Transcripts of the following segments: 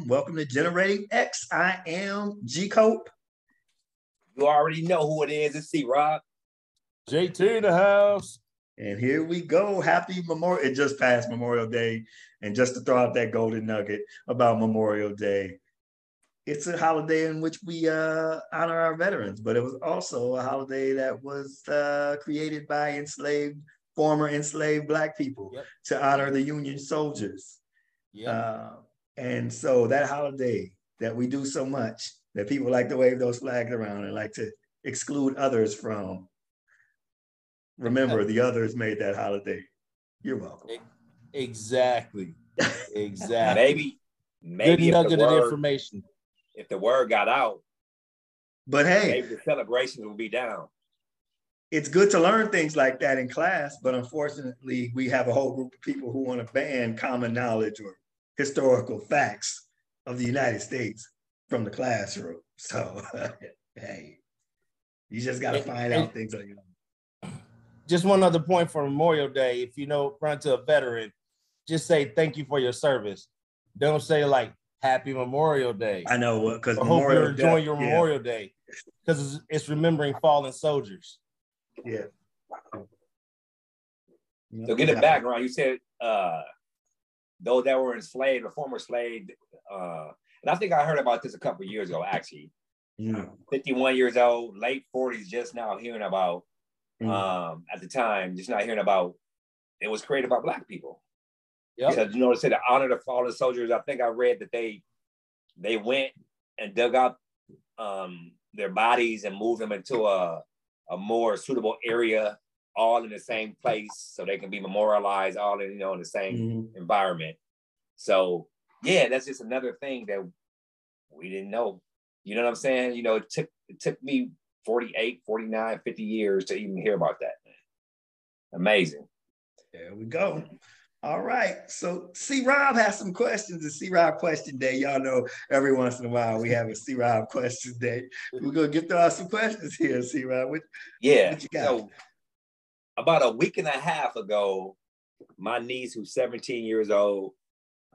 welcome, welcome, welcome to Generating X. I am G Cope. You already know who it is. It's C Rob. JT in the house. And here we go. Happy Memorial. It just passed Memorial Day. And just to throw out that golden nugget about Memorial Day, it's a holiday in which we uh, honor our veterans, but it was also a holiday that was uh, created by enslaved, former enslaved Black people yep. to honor the Union soldiers. Yeah. Uh, and so that holiday that we do so much that people like to wave those flags around and like to exclude others from. Remember, the others made that holiday. You're welcome. Exactly. Exactly. maybe, maybe Good nugget of information. If the word got out, but hey, maybe the celebrations will be down. It's good to learn things like that in class, but unfortunately, we have a whole group of people who want to ban common knowledge or historical facts of the United States from the classroom. So, hey, you just got to find out things on your own. Just one other point for Memorial Day. If you know, run to a veteran, just say thank you for your service. Don't say like Happy Memorial Day. I know because I hope you're enjoying your yeah. Memorial Day because it's, it's remembering fallen soldiers. Yeah. So get a background. You said uh, those that were enslaved, the former slave, uh, and I think I heard about this a couple years ago, actually. Yeah. 51 years old, late 40s, just now hearing about, mm. um, at the time, just not hearing about, it was created by Black people. Yeah. Because, you know, to say the honor the fallen soldiers, I think I read that they they went and dug up um, their bodies and moved them into a, a more suitable area, all in the same place, so they can be memorialized, all in you know in the same mm-hmm. environment. So yeah, that's just another thing that we didn't know. You know what I'm saying? You know, it took it took me 48, 49, 50 years to even hear about that. Amazing. There we go. All right. So C Rob has some questions. The C Rob question day. Y'all know every once in a while we have a C Rob question day. We're gonna get through some questions here, C Rob. What, yeah. What you got? So, about a week and a half ago, my niece, who's 17 years old,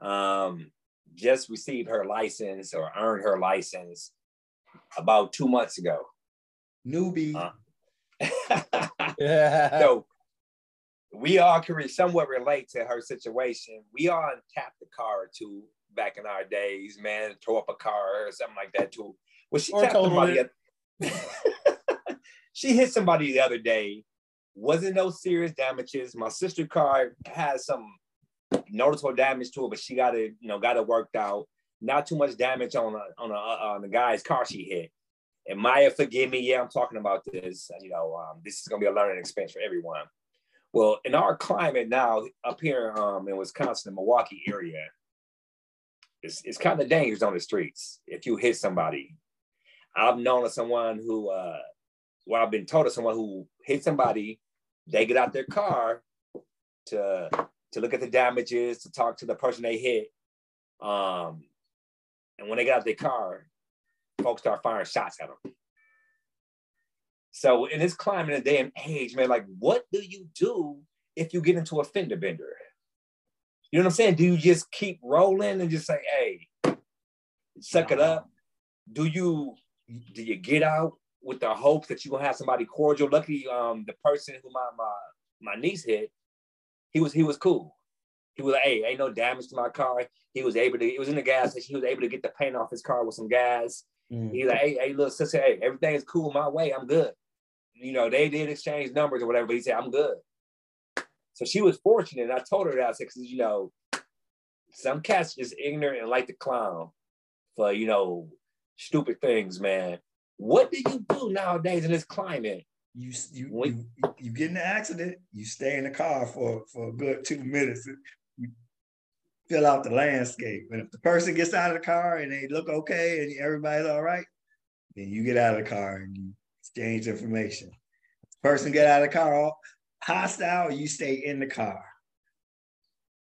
um, just received her license or earned her license about two months ago. Newbie. Uh, yeah. So we all can somewhat relate to her situation. We all tapped the car or two back in our days, man, throw up a car or something like that too. Well, she or tapped somebody. she hit somebody the other day. Wasn't no serious damages. My sister car has some noticeable damage to it, but she got it, you know, got it worked out. Not too much damage on a, on a, uh, on the guy's car she hit. And Maya, forgive me. Yeah, I'm talking about this. You know, um, this is gonna be a learning experience for everyone. Well, in our climate now, up here um, in Wisconsin, Milwaukee area, it's, it's kind of dangerous on the streets if you hit somebody. I've known of someone who, uh, well, I've been told of someone who hit somebody. They get out their car to to look at the damages, to talk to the person they hit. Um, and when they get out their car, folks start firing shots at them. So in this climate and day and age, man, like what do you do if you get into a fender bender? You know what I'm saying? Do you just keep rolling and just say, hey, suck it up? Do you do you get out with the hopes that you're gonna have somebody cordial? Luckily, um, the person who my my my niece hit, he was he was cool. He was like, hey, ain't no damage to my car. He was able to, it was in the gas station. He was able to get the paint off his car with some gas. Mm. He's like, hey, hey, little sister, hey, everything is cool my way. I'm good. You know, they did exchange numbers or whatever, but he said, I'm good. So she was fortunate. And I told her that I said, because you know, some cats just ignorant and like to clown for, you know, stupid things, man. What do you do nowadays in this climate? you you, you you get in an accident, you stay in the car for for a good two minutes. You fill out the landscape, and if the person gets out of the car and they look okay and everybody's all right, then you get out of the car and you exchange information. Person get out of the car hostile, you stay in the car.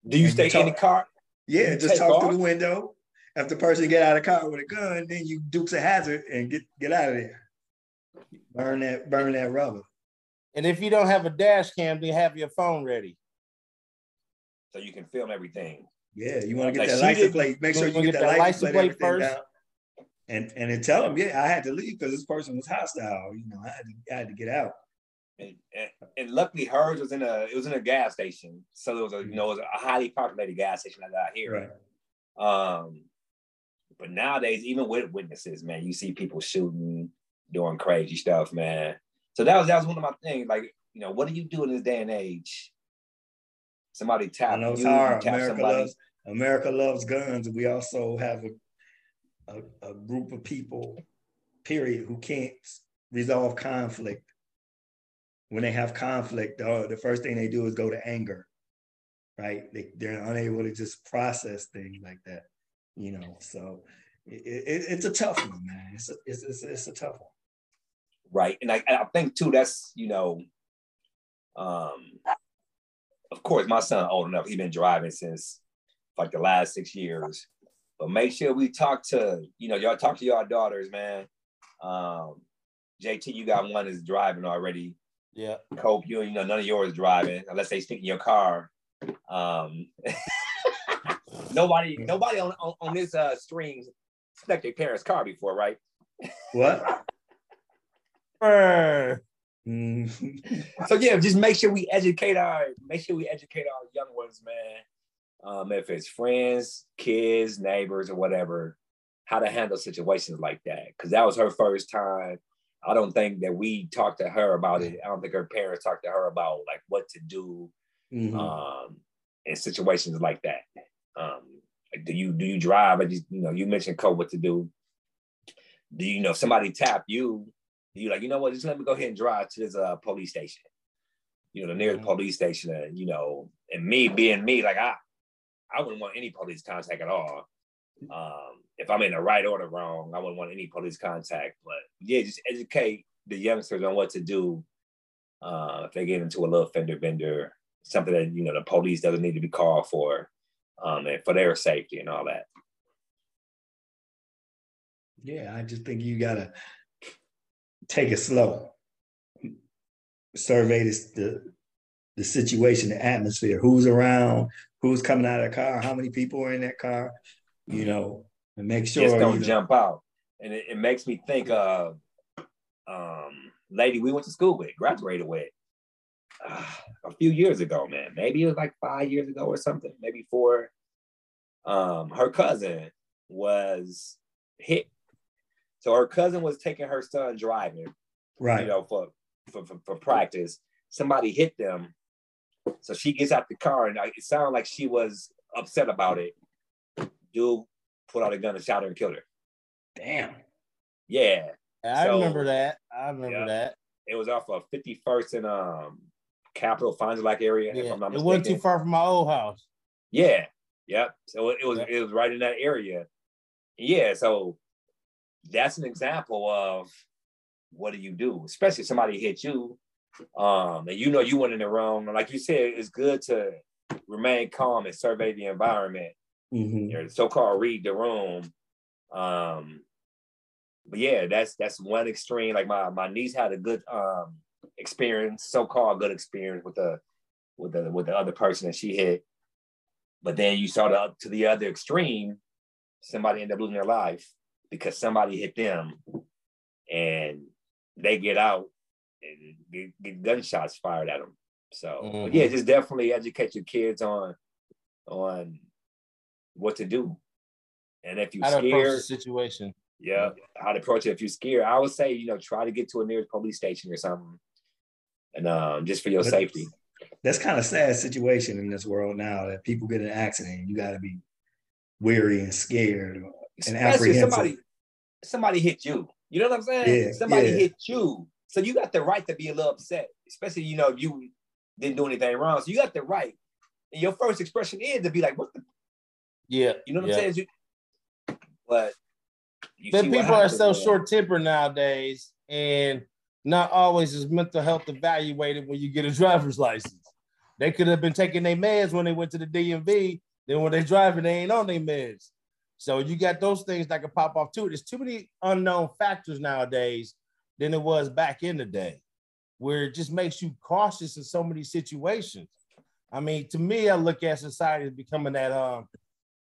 Do you and stay you talk, in the car? Yeah, just talk off? through the window. If the person get out of the car with a gun, then you dukes a hazard and get get out of there. Burn that, burn that rubber. And if you don't have a dash cam, then have your phone ready. So you can film everything. Yeah, you want to get Like, that license didn't- plate. Make You sure you get, get that, that license license plate, plate everything first? down. And and then tell them, yeah, I had to leave because this person was hostile. You know, I had to, I had to get out. And, and, and luckily hers was in a it was in a gas station. So it was a you know it was a highly populated gas station like out here. Right. Um but nowadays, even with witnesses, man, you see people shooting, doing crazy stuff, man. So that was that was one of my things. Like, you know, what do you do in this day and age? Somebody I tap know it's you, hard. America somebody. loves America loves guns. We also have a, a, a group of people, period, who can't resolve conflict. When they have conflict, uh, the first thing they do is go to anger, right? They, they're unable to just process things like that, you know. So it, it, it's a tough one, man. It's a, it's, it's, it's a tough one. right and I, I think too that's you know um of course my son old enough he's been driving since like the last six years but make sure we talk to you know y'all talk to your daughters man um jt you got one that's driving already Yeah. cope you you know none of yours driving unless they stick in your car um nobody nobody on, on on this uh stream stuck their parents car before right What? Mm. so yeah, just make sure we educate our make sure we educate our young ones, man. Um, if it's friends, kids, neighbors, or whatever, how to handle situations like that. Because that was her first time. I don't think that we talked to her about it. I don't think her parents talked to her about like what to do Mhm. um, in situations like that. Um, like, do you do you drive? I just you know you mentioned code what to do. Do you know if somebody tap you? You like you know what? Just let me go ahead and drive to this uh, police station. You know the nearest Mhm. police station, and you know, and me being me, like I, I wouldn't want any police contact at all. Um, if I'm in the right or the wrong, I wouldn't want any police contact. But yeah, just educate the youngsters on what to do uh, if they get into a little fender bender, something that you know the police doesn't need to be called for, um, and for their safety and all that. Yeah, I just think you gotta take it slow. Survey this, the the situation, the atmosphere, who's around, who's coming out of the car, how many people are in that car, you know, and make sure Just you don't know- jump out, and it, it makes me think of um, lady we went to school with, graduated with. Uh, a few years ago, man. Maybe it was like five years ago or something, maybe four. Um, her cousin was hit. So her cousin was taking her son driving, right. you know, for, for, for, for practice. Somebody hit them. So she gets out the car and it sounded like she was upset about it. Dude pulled out a gun and shot her and killed her. Damn. Yeah. I So- remember that. I remember Yeah. that. It was off of 51st and um Capital Fines like area. if Yeah. It wasn't too far from my old house. Yeah, yep. So it, was Yep. it was right in that area. Yeah, so that's an example of what do you do, especially if somebody hit you, um, and you know you went in the wrong. Like you said, it's good to remain calm and survey the environment. Mhm. You know, so-called read the room. Um, but yeah, that's that's one extreme. Like my my niece had a good um experience, so-called good experience with the with the with the other person that she hit. But then you saw the to the other extreme, somebody ended up losing their life because somebody hit them, and they get out and get, get gunshots fired at them. So Mhm. yeah, just definitely educate your kids on on what to do, and if you're How scared, situation. yeah, how to approach it. If you're scared, I would say you know try to get to a nearest police station or something, and um, just for your But- safety. That's kind of sad situation in this world now that people get an accident. You got to be weary and scared and Especially apprehensive. somebody somebody hit you. You know what I'm saying? Yeah, somebody yeah. hit you. So you got the right to be a little upset, especially you know you didn't do anything wrong. So you got the right. And your first expression is to be like, "What the?" Yeah. You know what yeah. I'm saying? You- but you But people are so short tempered nowadays, and not always is mental health evaluated when you get a driver's license. They could have been taking their meds when they went to the DMV. Then when they're driving, they ain't on their meds. So you got those things that can pop off too. There's too many unknown factors nowadays than it was back in the day, where it just makes you cautious in so many situations. I mean, to me, I look at society as becoming that um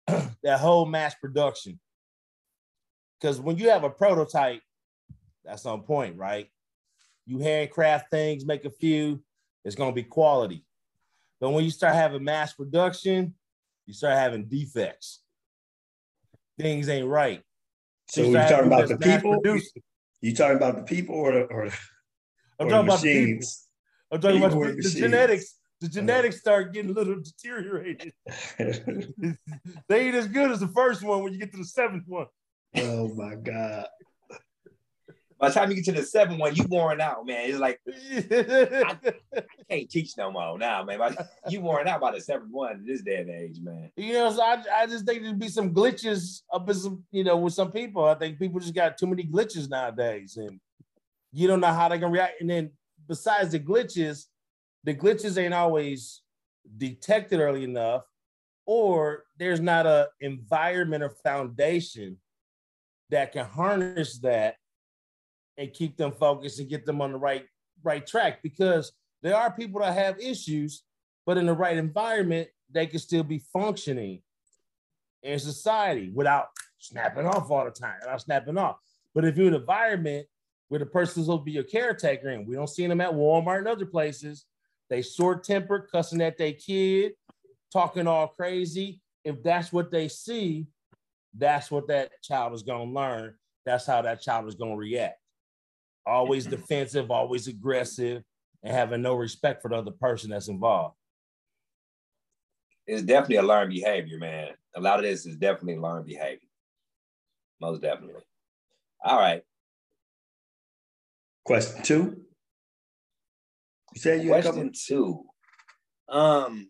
that whole mass production. Because when you have a prototype, that's on point, right? You handcraft things, make a few, it's gonna be quality. But when you start having mass production, you start having defects. Things ain't right. So you talking about the people? You talking about the people or the or, I'm or talking the about machines? The I'm talking people about the, the genetics. The genetics uh, start getting a little deteriorated. they ain't as good as the first one when you get to the seventh one. Oh my god! By the time you get to the seventh one, you worn out, man. It's like I, I can't teach no more now, man. You worn out by the seventh one this day and age, man. You know, so I, I just think there'd be some glitches up in some, you know, with some people. I think people just got too many glitches nowadays, and you don't know how they're gonna react. And then besides the glitches, the glitches ain't always detected early enough, or there's not a environment or foundation that can harness that and keep them focused and get them on the right right track because there are people that have issues, but in the right environment, they can still be functioning in society without snapping off all the time, without snapping off. But if you're in an environment where the person's to be your caretaker, and we don't see them at Walmart and other places, they short tempered, cussing at their kid, talking all crazy. If that's what they see, that's what that child is going to learn. That's how that child is going to react always defensive, always aggressive, and having no respect for the other person that's involved. It's definitely a learned behavior, man. A lot of this is definitely learned behavior. Most definitely. All right. Question two. You said you question two. Um,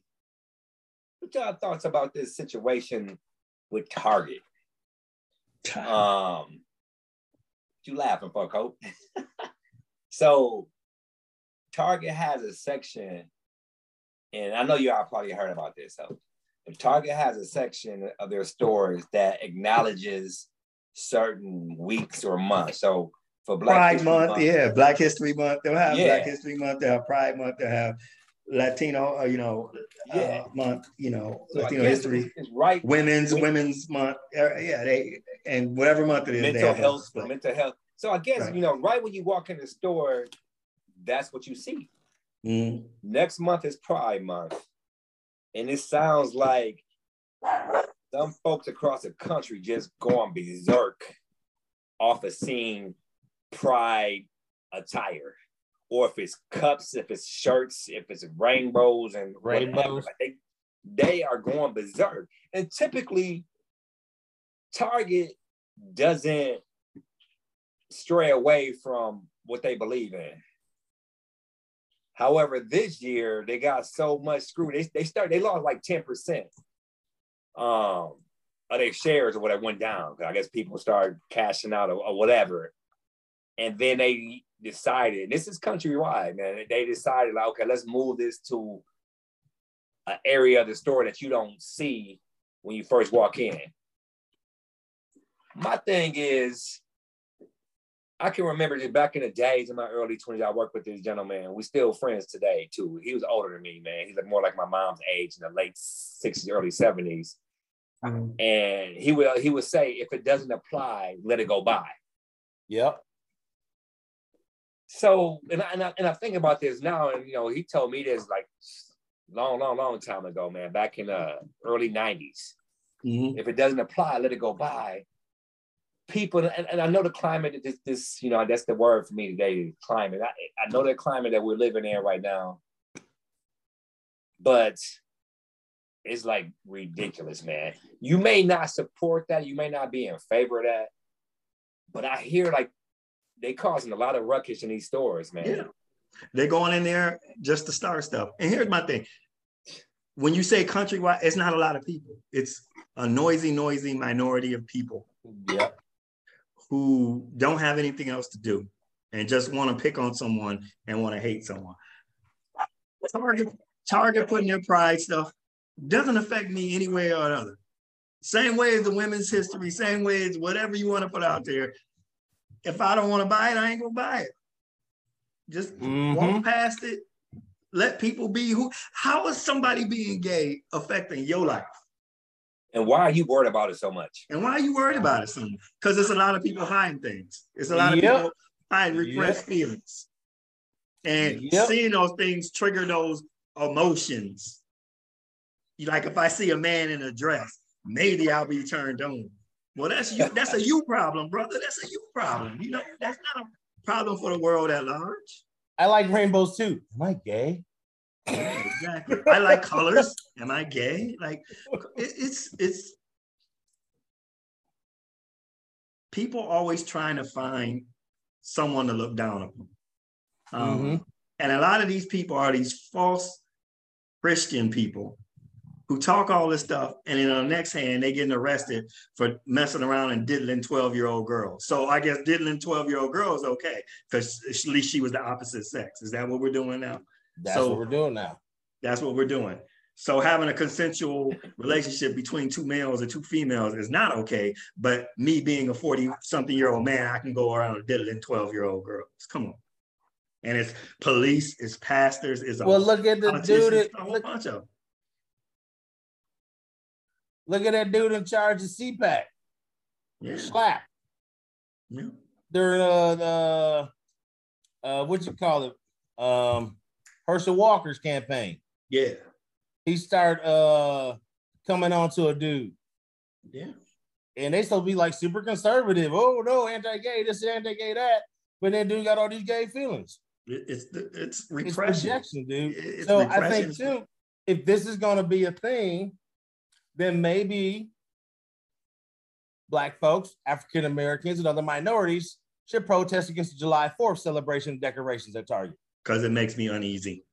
what y'all thoughts about this situation with Target? Um, you laughing for, Coach? so Target has a section, and I know you all probably heard about this. So if Target has a section of their stores that acknowledges certain weeks or months. So for Black Pride History Month, Month, yeah, Black History Month, they'll have yeah. Black History Month, they'll have Pride Month, they'll have Latino, uh, you know, yeah. Uh, month, you know, so Latino history, right. Women's Women's Month, uh, yeah, they and whatever month it is, mental health, mental health. So I guess right. you know, right when you walk in the store, that's what you see. Mm-hmm. Next month is Pride Month, and it sounds like some folks across the country just going berserk off of seeing Pride attire or if it's cups, if it's shirts, if it's rainbows and rainbows, they, they are going berserk. And typically, Target doesn't stray away from what they believe in. However, this year they got so much screwed. They, they started, they lost like 10% um, of their shares or whatever went down. I guess people started cashing out or, or whatever. And then they decided, this is countrywide, man. They decided, like, okay, let's move this to an area of the store that you don't see when you first walk in. My thing is, I can remember just back in the days in my early 20s, I worked with this gentleman. We're still friends today, too. He was older than me, man. He's like more like my mom's age in the late 60s, early 70s. Mm-hmm. And he will he would say, if it doesn't apply, let it go by. Yep. So, and I, and I, and I think about this now, and you know, he told me this like long, long, long time ago, man, back in the uh, early 90s. Mm-hmm. If it doesn't apply, let it go by. People, and, and I know the climate, this, this, you know, that's the word for me today, climate. I, I know the climate that we're living in right now, but it's like ridiculous, man. You may not support that, you may not be in favor of that, but I hear like they causing a lot of ruckus in these stores, man. Yeah. They're going in there just to start stuff. And here's my thing. When you say countrywide, it's not a lot of people. It's a noisy, noisy minority of people. Yeah. Who don't have anything else to do and just want to pick on someone and want to hate someone. Target, Target putting their pride stuff doesn't affect me any way or another. Same way as the women's history, same way as whatever you want to put out there if I don't want to buy it, I ain't gonna buy it. Just mm-hmm. walk past it. Let people be who. How is somebody being gay affecting your life? And why are you worried about it so much? And why are you worried about it so much? Because there's a lot of people hiding things. It's a lot of people hiding repressed feelings. And Yep. seeing those things trigger those emotions. Like if I see a man in a dress, maybe I'll be turned on. Well, that's you, that's a you problem, brother. That's a you problem. You know, that's not a problem for the world at large. I like rainbows too. Am I gay? Yeah, exactly. I like colors. Am I gay? Like it, it's it's people always trying to find someone to look down upon. Um, Mhm. And a lot of these people are these false Christian people who talk all this stuff, and then on the next hand, they getting arrested for messing around and diddling 12-year-old girls. So I guess diddling 12-year-old girls okay, because at least she was the opposite sex. Is that what we're doing now? That's So- what we're doing now. That's what we're doing. So having a consensual relationship between two males or two females is not okay. But me being a 40 something year old man, I can go around diddling 12 year old girls. Come on. And it's police, it's pastors, it's a Well, look at the dude. a That, whole look, bunch of. Look at that dude in charge of CPAC. Yeah. Slap yeah. during uh the uh what you call it um Herschel Walker's campaign. Yeah. He start uh coming on to a dude. Yeah. and they still be like super conservative. Oh no, anti-gay, this is anti-gay that. But then dude got all these gay feelings. It- It's the- it's It's repression. projection, dude. It's so I think too, if this is gonna be a thing, then maybe black folks, African Americans, and other minorities should protest against the July 4th celebration and decorations at Target. Because it makes me uneasy.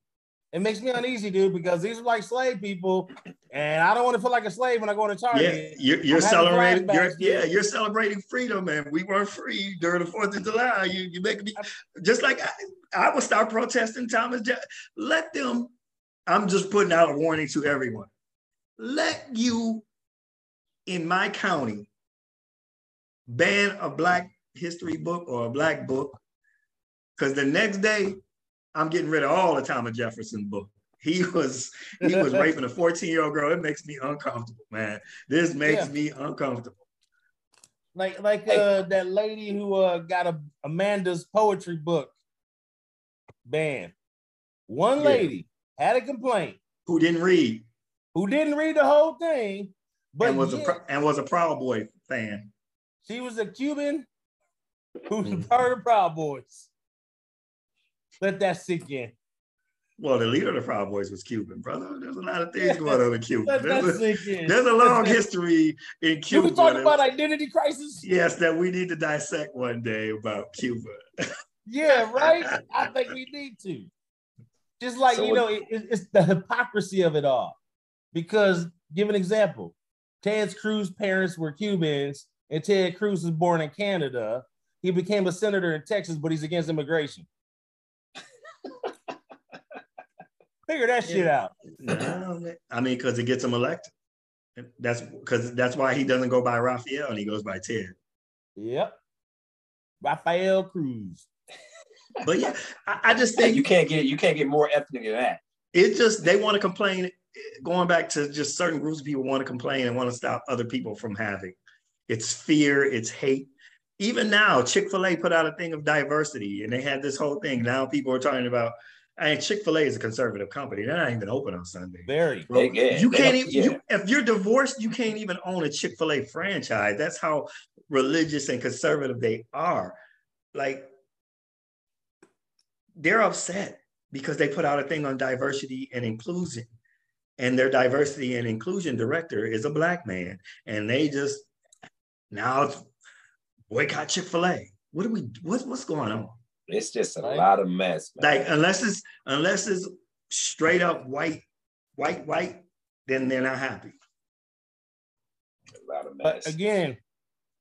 It makes me uneasy, dude, because these are like slave people, and I don't want to feel like a slave when I go to Target. Yeah, you're, you're celebrating. You're, yeah, you're celebrating freedom, and we weren't free during the Fourth of July. You, you make me just like I, I would start protesting Thomas. Let them. I'm just putting out a warning to everyone. Let you in my county ban a Black History book or a Black book, because the next day I'm getting rid of all the Thomas Jefferson book. He was he was raping a 14 year old girl. It makes me uncomfortable, man. This makes Yeah. me uncomfortable. Like like Hey. uh that lady who uh got a Amanda's poetry book banned. One Yeah. lady had a complaint Who didn't read who didn't read the whole thing, but and was a yet Pro- and was a Proud Boy fan. she was a Cuban who was Mhm. part of the Proud Boys. Let that sink in. Well, the leader of the Proud Boys was Cuban, brother. There's a lot of things going on in Cuba. Let that There's a, sink in. there's a long history in Can Cuba. we talk that- about identity crisis? yes, that we need to dissect one day about Cuba. Yeah, right. I think we need to. Just like So you know, it, it- it's the hypocrisy of it all. Because, give an example, Ted Cruz's parents were Cubans, and Ted Cruz was born in Canada. He became a senator in Texas, but he's against immigration. Figure that shit out. No. I mean, because it gets him elected. That's because that's why he doesn't go by Rafael and he goes by Ted. Yep. Rafael Cruz. But yeah, I, I just think you can't get you can't get more ethnic than that. it just they want to complain going back to just certain groups of people want to complain and want to stop other people from having. It's fear it's hate. Even now chick-fil-a put out a thing of diversity and they had this whole thing. Now people are talking about I mean, chick-fil-a is a conservative company. They're not even open on sunday. Very. They- yeah, you can't even you, if you're divorced you can't even own a chick-fil-a franchise. That's how religious and conservative they are. Like they're upset because they put out a thing on diversity and inclusion and their diversity and inclusion director is a black man and they just now it's boycott chick-fil-a what do we what's, what's going on It's just a lot of mess, man. like unless it's unless it's straight up white white white then they're not happy a lot of mess. But again,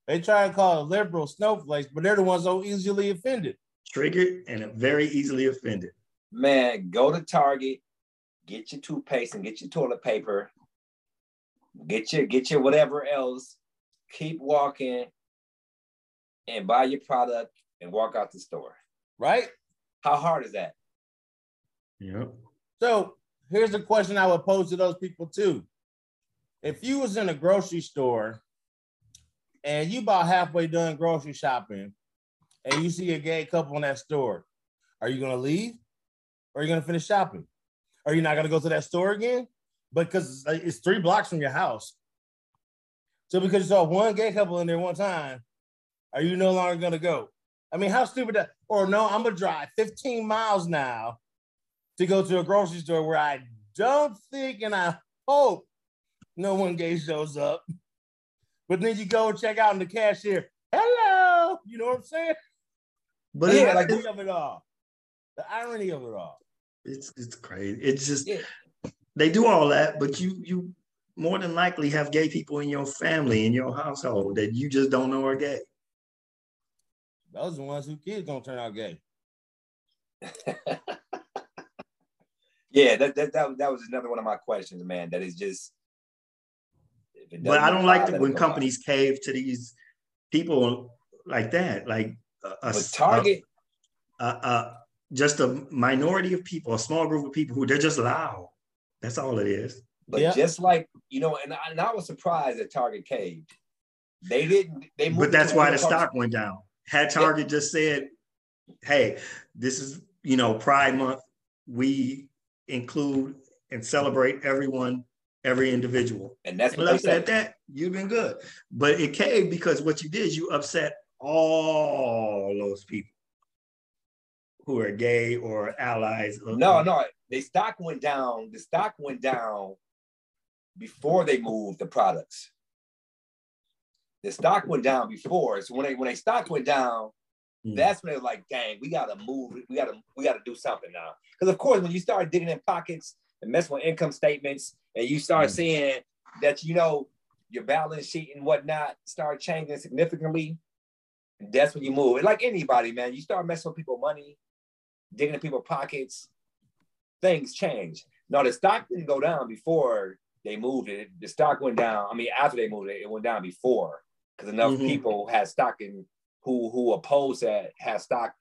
they try to call it liberal snowflakes, but they're the ones so easily offended. triggered and very easily offended Man, go to Target, get your toothpaste and get your toilet paper, get your get your whatever else, keep walking and buy your product and walk out the store. right? How hard is that? yeah So here's a question I would pose to those people too. if you was in a grocery store and you about halfway done grocery shopping and you see a gay couple in that store, are you gonna leave or are you gonna finish shopping? Are you not gonna go to that store again? But because it's three blocks from your house. So because you saw one gay couple in there one time, are you no longer gonna go? I mean, how stupid that or no, I'm gonna drive 15 miles now to go to a grocery store where I don't think and I hope no one gay shows up. But then you go check out in the cashier, hello, you know what I'm saying? But the yeah, irony like of it all. The irony of it all. It's it's crazy. It's just Yeah. they do all that, but you you more than likely have gay people in your family in your household that you just don't know are gay. Those are the ones who kids gonna turn out gay. Yeah, that, that that that was another one of my questions, man. That is just. But I don't like apply, that let it when go companies cave to these people like that. Like a, a, by. But Target, a, a, just a minority of people, a small group of people who they're just loud. That's all it is. but Yeah. just like you know, and I, and I was surprised that Target caved. They didn't. They moved But that's why the stock went down. Had Target just said, "Hey, this is you know Pride Month. We include and celebrate everyone, every individual." and that's And what they at said. that. You've been good, but it caved because what you did, you upset all those people who are gay or allies. No, no, the stock went down. The stock went down before they moved the products. The stock went down before. So when they when they stock went down, Mm. that's when they were like, dang, we gotta move, we gotta, we gotta do something now. Because of course, when you start digging in pockets and messing with income statements, and you start Mm. seeing that you know your balance sheet and whatnot start changing significantly, that's when you move. And like anybody, man, you start messing with people's money, digging in people's pockets, things change. Now the stock didn't go down before they moved it. The stock went down. I mean, after they moved it, it went down before because enough Mhm. people had stock in who who opposed that had stock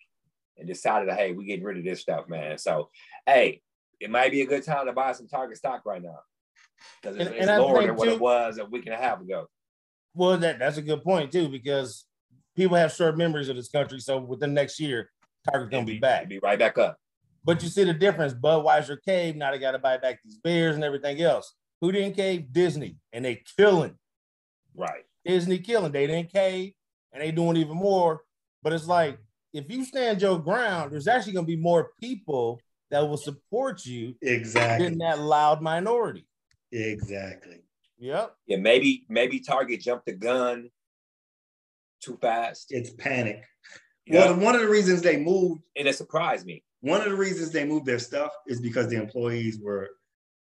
and decided, hey, we getting rid of this stuff, man. So, hey, it might be a good time to buy some Target stock right now because it's, And- it's and lower than what it was a week and a half ago. Well, that, that's a good point too, because people have short memories of this country. So within next year, Target's gonna be back. Be right back up. But you see the difference. Budweiser cave. Now they got to buy back these beers and everything else. Who didn't cave? Disney, and they killing. Right. Disney killing. They didn't cave, and they doing even more. But it's like if you stand your ground, there's actually gonna be more people that will support you Exactly. than that loud minority. Exactly. Yep. Yeah, maybe maybe Target jumped the gun too fast. It's panic. Yeah. Well, one of the reasons they moved, and it surprised me. one of the reasons they moved their stuff is because the employees were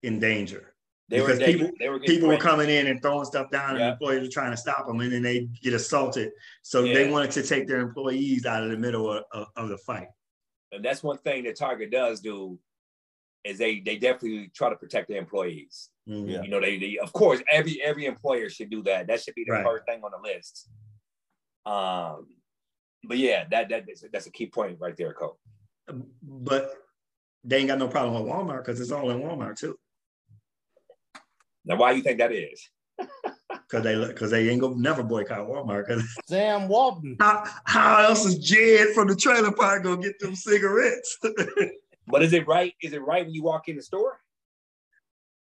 in danger. They were Because they, people- they were People were coming in and throwing stuff down, and the employees were trying to stop them, and then they get assaulted. So Yeah. they wanted to take their employees out of the middle of, of, of the fight. and that's one thing that Target does do is they they definitely try to protect their employees. Mhm. Yeah. You know, they, they of course every every employer should do that. That should be the Right. first thing on the list. Um, but yeah, that that that's, that's a key point right there, Cole. But they ain't got no problem with Walmart because it's all in Walmart too. Now, why you think that is? Because they because they ain't gonna never boycott Walmart. Because Sam Walton. how, how else is Jed from the trailer park gonna get them cigarettes? But is it right? Is it right when you walk in the store?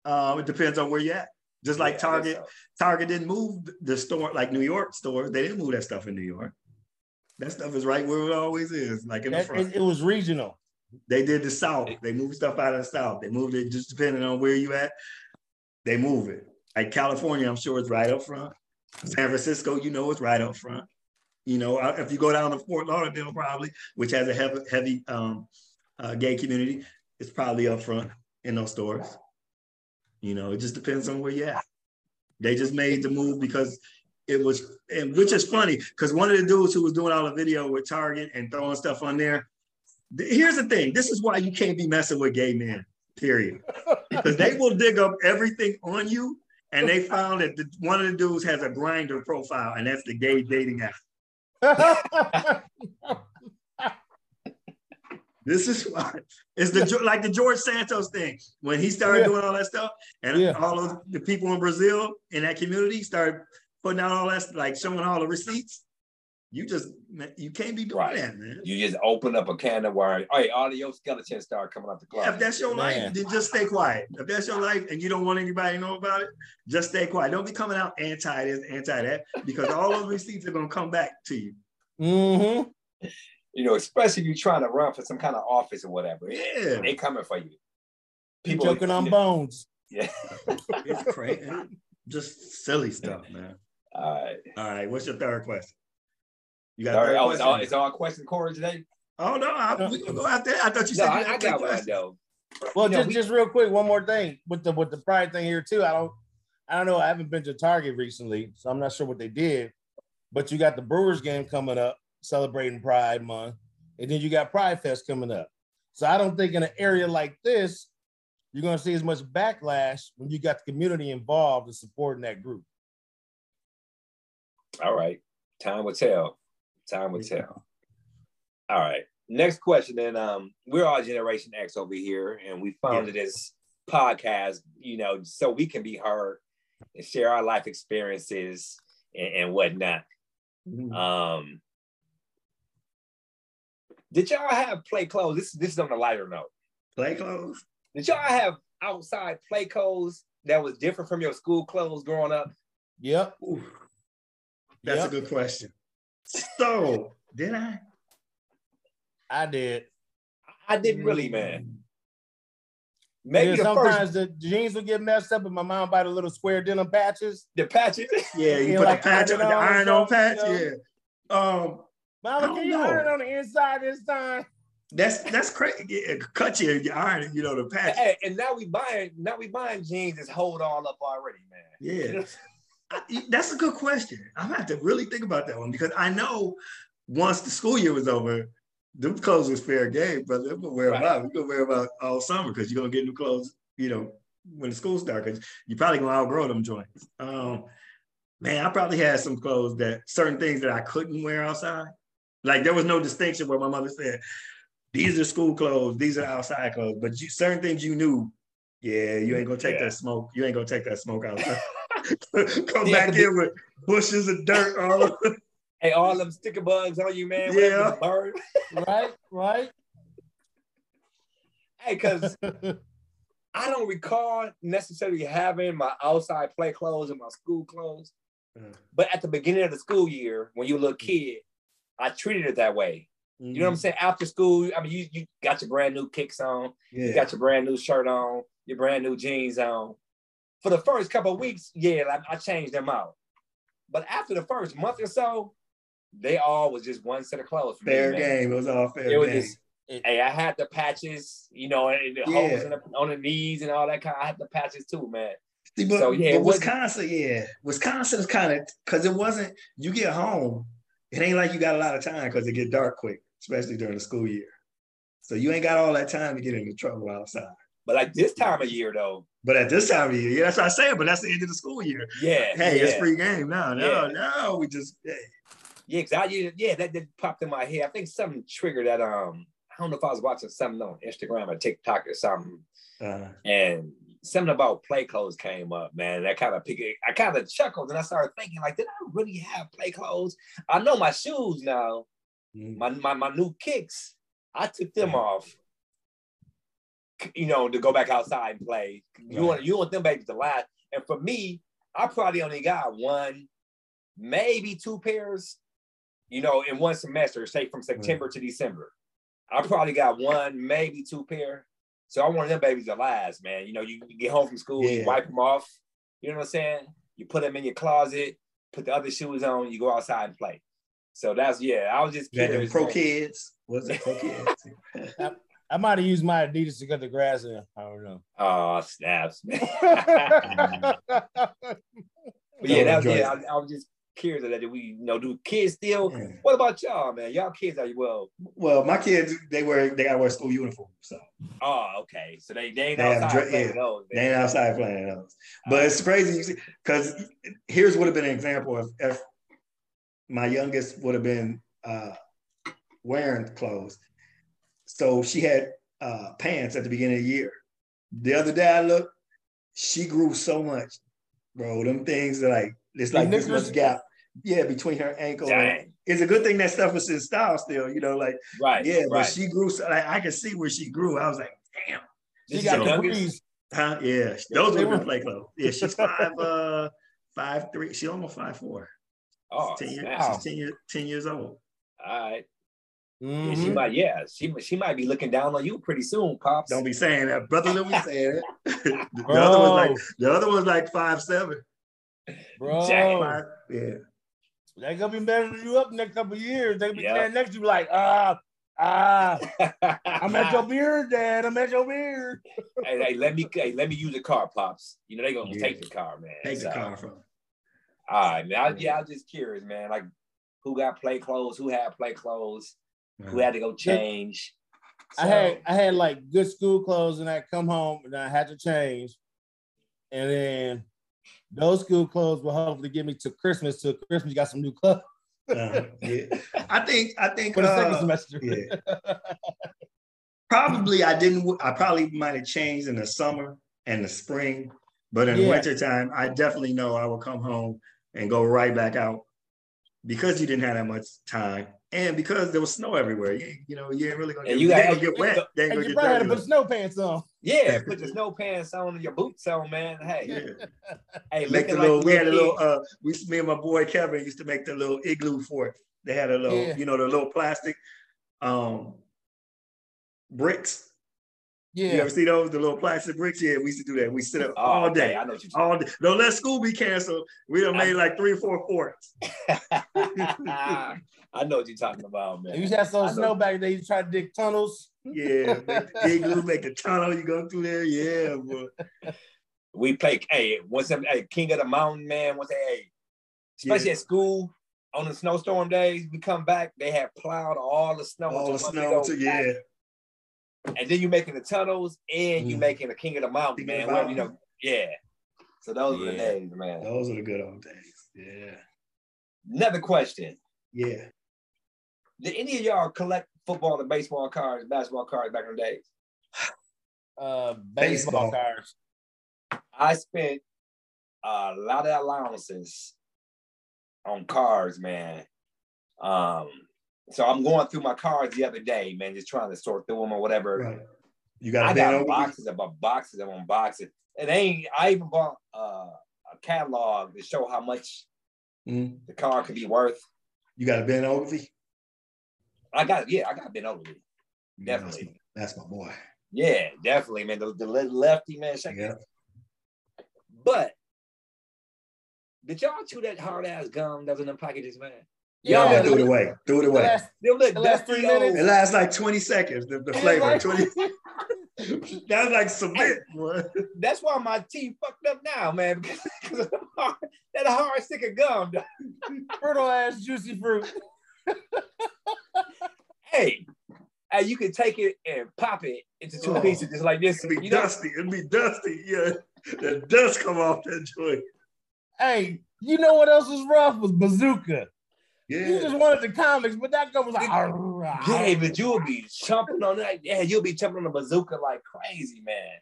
um, it depends on where you're at. Just like Yeah, Target, so. Target didn't move the store like New York stores. They didn't move that stuff in New York. That stuff is right where it always is, like in the front. it, it was regional. They did the South. They moved stuff out of the South. They moved it just depending on where you at. They move it. Like California, I'm sure it's right up front. San Francisco, you know, it's right up front. You know, if you go down to Fort Lauderdale, probably, which has a heavy, heavy um, uh, gay community, it's probably up front in those stores. You know, it just depends on where you at. They just made the move because it was, and which is funny because one of the dudes who was doing all the video with Target and throwing stuff on there, th- here's the thing this is why you can't be messing with gay men period because they will dig up everything on you and they found that the, one of the dudes has a Grindr profile and that's the gay dating app This is why it's the like the George Santos thing when he started Yeah. doing all that stuff, and Yeah. all of the people in Brazil in that community started putting out all that, like showing all the receipts. You just you can't be doing Right. that, man. You just open up a can of worms. Hey, all of your skeletons start coming out the Yeah, if that's your Man. life, then just stay quiet. If that's your life and you don't want anybody to know about it, just stay quiet. Don't be coming out anti this, anti that, because all those receipts are gonna come back to you. Mm-hmm. You know, especially if you're trying to run for some kind of office or whatever. Yeah, They coming for you. People joking on bones. Yeah. it's crazy. Just silly stuff, man. All right. All right, what's your third question? You got All a right. third Oh, it's all, question? it's all question Corey today. Oh no, I, we can go out there. I thought you No, said you I, had I got one though. Well, You know, just we- just real quick, one more thing with the with the pride thing here too. I don't I don't know. I haven't been to Target recently, so I'm not sure what they did. But you got the Brewers game coming up, celebrating Pride Month, and then you got Pride Fest coming up. So I don't think in an area like this, you're going to see as much backlash when you got the community involved in supporting that group. All right. Time will tell. Time will tell. All right. Next question. Then um, we're all Generation X over here, and we founded this podcast, you know, so we can be heard and share our life experiences and, and whatnot. Mhm. Um, did y'all have play clothes? This this is on a lighter note. Play clothes. Did y'all have outside play clothes that was different from your school clothes growing up? Yep. Ooh, that's Yep. a good question. So, did I? I did. I didn't really, man. Maybe Yeah, sometimes first the jeans would get messed up and my mom buy the little square denim patches. the patches. Yeah, you Yeah, put like the patch on the on iron on patch. you Yeah. Um, Mama, can you know. iron on the inside this time? that's that's crazy. Yeah, cut you, you iron, you know, the patch. Hey, and now we buying now we buying jeans that's hold all up already, man. Yeah. I- that's a good question. I'm gonna have to really think about that one because I know once the school year was over, them clothes was fair game, brother. We're gonna wear them Right. out. We're gonna wear them out all summer because you're gonna get new clothes, you know, when the school starts. Because you're probably gonna outgrow them joints. Um, man, I probably had some clothes that certain things that I couldn't wear outside. Like there was no distinction where my mother said, "These are school clothes, these are outside clothes," but you certain things you knew. Yeah, you ain't gonna take Yeah. that smoke. You ain't gonna take that smoke outside. Come Yeah, back in with bushes of dirt all over. Hey, all them sticker bugs on you, man. Yeah. Yeah. Bird. Right, right. Hey, because I don't recall necessarily having my outside play clothes and my school clothes. Mhm. But at the beginning of the school year, when you're a little kid, I treated it that way. You know what I'm saying? After school, I mean, you, you got your brand new kicks on, you got your brand new shirt on, your brand new jeans on. For the first couple of weeks, yeah, like, I changed them out. But after the first month or so, they all was just one set of clothes. For Fair me, game. It was all fair It was game. just, hey, I had the patches, you know, and the Yeah. holes in the, on the knees and all that kind. I had the patches too, man. See, but, So, yeah, but it wasn't- Wisconsin, yeah, Wisconsin is kind of because it wasn't. You get home, it ain't like you got a lot of time because it get dark quick, especially during the school year. So you ain't got all that time to get into trouble outside. But like this time of year, though, But at this time of year, yeah, that's what I said. But that's the end of the school year. yeah, Hey, yeah, it's free game now. No, Yeah. no, we just hey, yeah, I, yeah, that did popped in my head. I think something triggered that. Um, I don't know if I was watching something on Instagram or TikTok or something, uh, and something about play clothes came up, man. That kind of picked. I kind of chuckled and I started thinking, like, did I really have play clothes? I know my shoes now, mm, my my, my new kicks. I took them off, you know, to go back outside and play. You Right. want you want them babies to last. And for me, I probably only got one, maybe two pairs, you know, in one semester, say from hmm. September to December. I probably got one, maybe two pair. So I wanted them babies to last, man. You know, you, you get home from school, you wipe them off. You know what I'm saying? You put them in your closet, put the other shoes on, you go outside and play. So that's yeah. I was just you had them curious. Pro-Keds. Was it Pro-Keds? I might have used my Adidas to cut the grass in. I don't know. Oh snaps, man. yeah, But yeah, that was, yeah. I, I was just curious that. We, you know, do kids still? Yeah. What about y'all, man? Y'all kids are well. Well, my kids they wear they gotta wear school uniforms, so Oh, okay. So they they ain't They outside dre- playing yeah. those. they ain't outside playing those. But it's crazy because here's what would have been an example of if my youngest would have been uh, wearing clothes. So she had uh, pants at the beginning of the year. The other day I looked, she grew so much, bro. Them things are like it's like this much gap. Yeah, between her ankle. And, it's a good thing that stuff was in style still, you know, like right. Yeah, right. but she grew. So, like, I can see where she grew. I was like, damn. She got the Huh? Yeah, those would have been play clothes. Yeah, she's five, uh, five three. She's almost five four. Oh, she's 10, years, wow. she's 10, years, 10 years old. All right. Mhm. Yeah, she might, yeah, she she might be looking down on you pretty soon, pops. Don't be saying that, brother. Don't be saying it. the, Bro. other one's like the other was like five seven. Bro, Five, yeah. they gonna be measuring you up next couple of years. They be Yeah. standing next to you like, ah, ah, I'm at your beard, Dad. I'm at your beard. hey, hey, let me hey, let me use the car, pops. You know they gonna Yeah. take the car, man. Take the So, car from. All right, man. I, yeah, I'm just curious, man. Like, who got play clothes? Who had play clothes? Who had to go change? I had I had like good school clothes, and I come home and I had to change, and then those school clothes will hopefully get me to Christmas. To Christmas, you got some new clothes Uh, yeah. I think I think for the second uh, semester. yeah. probably I didn't I probably might have changed in the summer and the spring, but in Yeah. wintertime, I definitely know I will come home and go right back out because you didn't have that much time. And because there was snow everywhere, you, you know, you ain't really gonna And get, you you got- ain't gonna get wet. They ain't And you probably had to put snow pants on. Yeah, put your snow pants on and your boots on, man. Hey, Yeah. hey, Make the looking little, like we had a little, uh, we, me and my boy Kevin used to make the little igloo fort. They had a little, Yeah. you know, the little plastic um bricks. You Yeah, ever see those, the little plastic bricks? Yeah, we used to do that. We sit up Oh, all okay, day. I know you're All day. Don't let school be canceled. We done made like three or four forts. I know what you're talking about, man. you used to have some I snow back there. You try to dig tunnels. Yeah, make the igloo, make the tunnel, you go through there. Yeah, boy. we play. Hey, once them, hey, King of the Mountain, man. Once they, hey, especially Yeah. at school on the snowstorm days, we come back. They have plowed all the snow. All the into one big snow, to, yeah. And then you making the tunnels and you Mm. making the King of the Mountain, King man. the Wherever, you know, yeah. So those were the days, man. Those are the good old days. Yeah. Another question: Yeah. Did any of y'all collect football and baseball cards, basketball cards back in the days? Uh, baseball, Baseball. cards. I spent a lot of allowances on cards, man. Um, so I'm going through my cards the other day, man, just trying to sort through them or whatever. Right. You got I got boxes of boxes of on boxes. It ain't. I even bought uh, a catalog to show how much Mhm. the card could be worth. You got a Ben over. I got yeah, I got been over it. That's Definitely. my, that's my boy. Yeah, definitely, man. The, the lefty man, Yeah. But did y'all chew that hard ass gum that was in them packages, man? Yeah, Yeah, man, threw it away. Threw it The away. last, Them The last three minutes? It lasts like 20 seconds, the, the flavor. right. 20. That's like cement, boy. That's why my teeth fucked up now, man. Because of hard- that hard stick of gum. dog. fertile ass juicy fruit. Hey, hey, you can take it and pop it into two Oh. pieces just like this. It'd be You know, dusty. It'd be dusty. Yeah. The dust come off that joint. Hey, you know what else was rough was bazooka. You just wanted the comics, but that guy was like, yeah, but you'll be chomping on that. Yeah, you'll be chomping on the bazooka like crazy, man.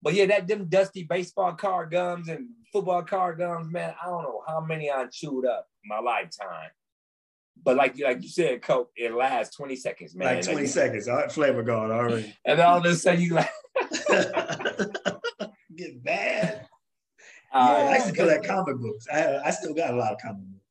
But yeah, that them dusty baseball card gums and football card gums, man. I don't know how many I chewed up in my lifetime. But like like you said, Coke, it lasts 20 seconds, man. Like 20 seconds. All right, flavor gone already. And all of a sudden you like, Get bad. uh, Yeah, I used to collect comic books. I, I still got a lot of comic books.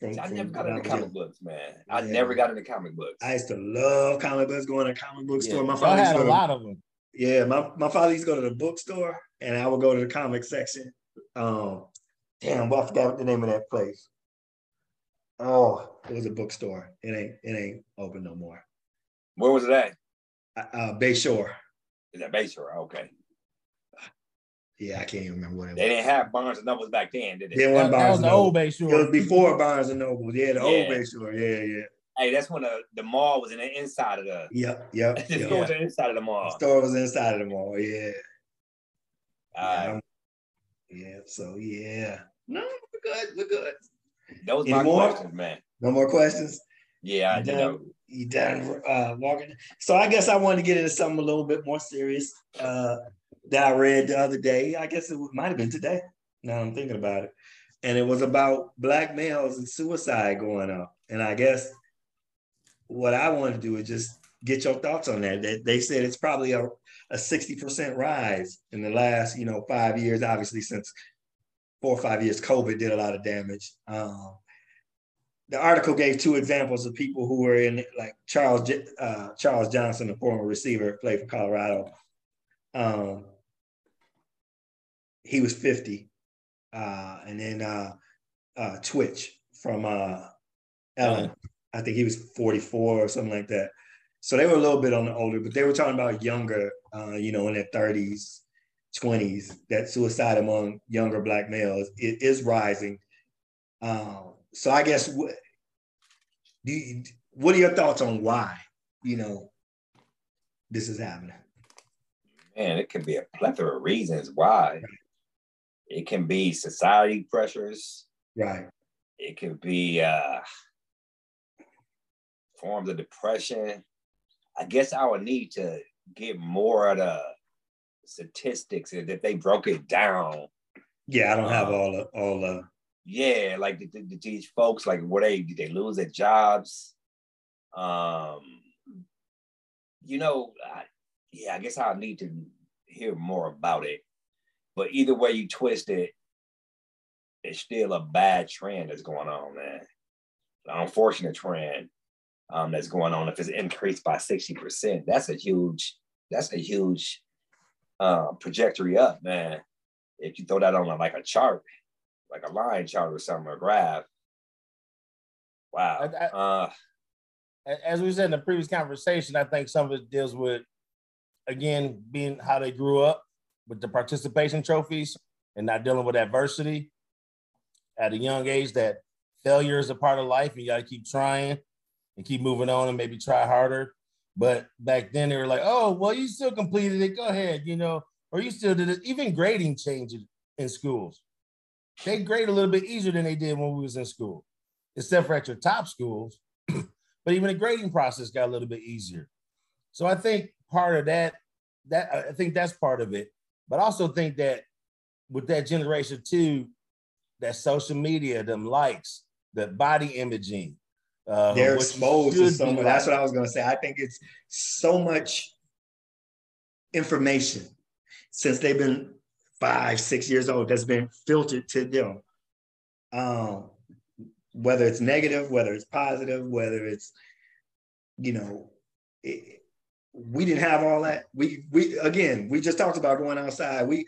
From, I never got into comic books, man. I Yeah. never got into comic books. I used to love comic books, going to comic book Yeah. store. My father used had to a go to- lot of them. Yeah, my, my father used to go to the bookstore and I would go to the comic section. Um, damn, well, I forgot the name of that place. Oh, it was a bookstore. It ain't it ain't open no more. Where was it at? Uh, uh Bayshore. Is that Bayshore? Okay. Yeah, I can't even remember what it was. They didn't have Barnes and Nobles back then, did they? Then That, one that Barnes was and the Noble. old Bay It was before Barnes and Noble. Yeah, the old Yeah. Bayshore. Yeah, yeah. Hey, that's when the, the mall was in the inside of the Yep, yep. the yep. store was inside of the The mall. store was inside of the mall. Yeah. Uh, yeah. Yeah. So yeah. No, we're good. We're good. those Any my more? questions, man. No more questions. Yeah, I You know. done, you done uh, walking. So I guess I wanted to get into something a little bit more serious uh, that I read the other day. I guess it might have been today. Now I'm thinking about it, and it was about black males and suicide going up. And I guess what I want to do is just get your thoughts on that. They, they said it's probably a a 60% rise in the last, you know, five years, obviously since four or five years, COVID did a lot of damage. Um, the article gave two examples of people who were in like Charles uh, Charles Johnson, the former receiver, played for Colorado. Um, he was 50. Uh, and then uh, uh, Twitch from uh, Ellen, I think he was 44 or something like that. So they were a little bit on the older, but they were talking about younger, uh, you know, in their 30s, 20s, that suicide among younger black males it is rising. Um, so I guess what do you, what are your thoughts on why, you know, this is happening? Man, it can be a plethora of reasons why. It can be society pressures. Right. It could be uh, forms of depression. I guess I would need to get more of the statistics if they broke it down. Yeah, I don't have Uh, all the all the Yeah, like the, the, these folks, like what they did they lose their jobs? Um, you know, I, yeah, I guess I'll need to hear more about it. But either way you twist it, it's still a bad trend that's going on, man. An unfortunate trend um, that's going on. If it's increased by 60%, that's a huge, that's a huge uh, trajectory up, man. If you throw that on a, like a chart, like a line chart or something, or graph. Wow. I- I- uh, As we said in the previous conversation, I think some of it deals with, again, being how they grew up with the participation trophies and not dealing with adversity at a young age. That failure is a part of life, and you got to keep trying and keep moving on and maybe try harder. But back then, they were like, "Oh, well, you still completed it. Go ahead," you know, or you still did it. Even grading changes in schools. They grade a little bit easier than they did when we was in school, except for at your top schools. but even the grading process got a little bit easier. So I think part of that, that I think that's part of it. But I also think that with that generation too, that social media, them likes, the body imaging, uh, they're exposed to so much. That's what I was gonna say. I think it's so much information since they've been five, six years old that's been filtered to them. Um, whether it's negative, whether it's positive, whether it's, you know, it, we didn't have all that. We we again, we just talked about going outside. We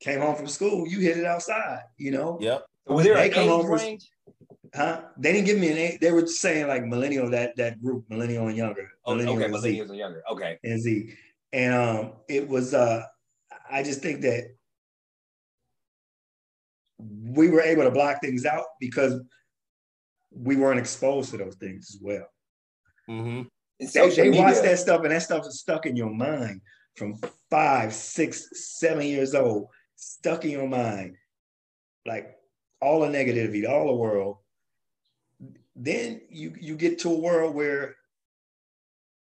came home from school, you hit it outside, you know. Yep. was there They an come age over- range? Huh? They didn't give me an age. They were saying like millennial, that that group, millennial and younger. Oh, okay, millennial and Z. and younger. Okay. and Z. And um, it was uh, I just think that we were able to block things out because we weren't exposed to those things as well. Mm-hmm. And They, they watch that stuff and that stuff is stuck in your mind from five, six, seven years old, stuck in your mind. Like all the negativity, all the world. Then you you get to a world where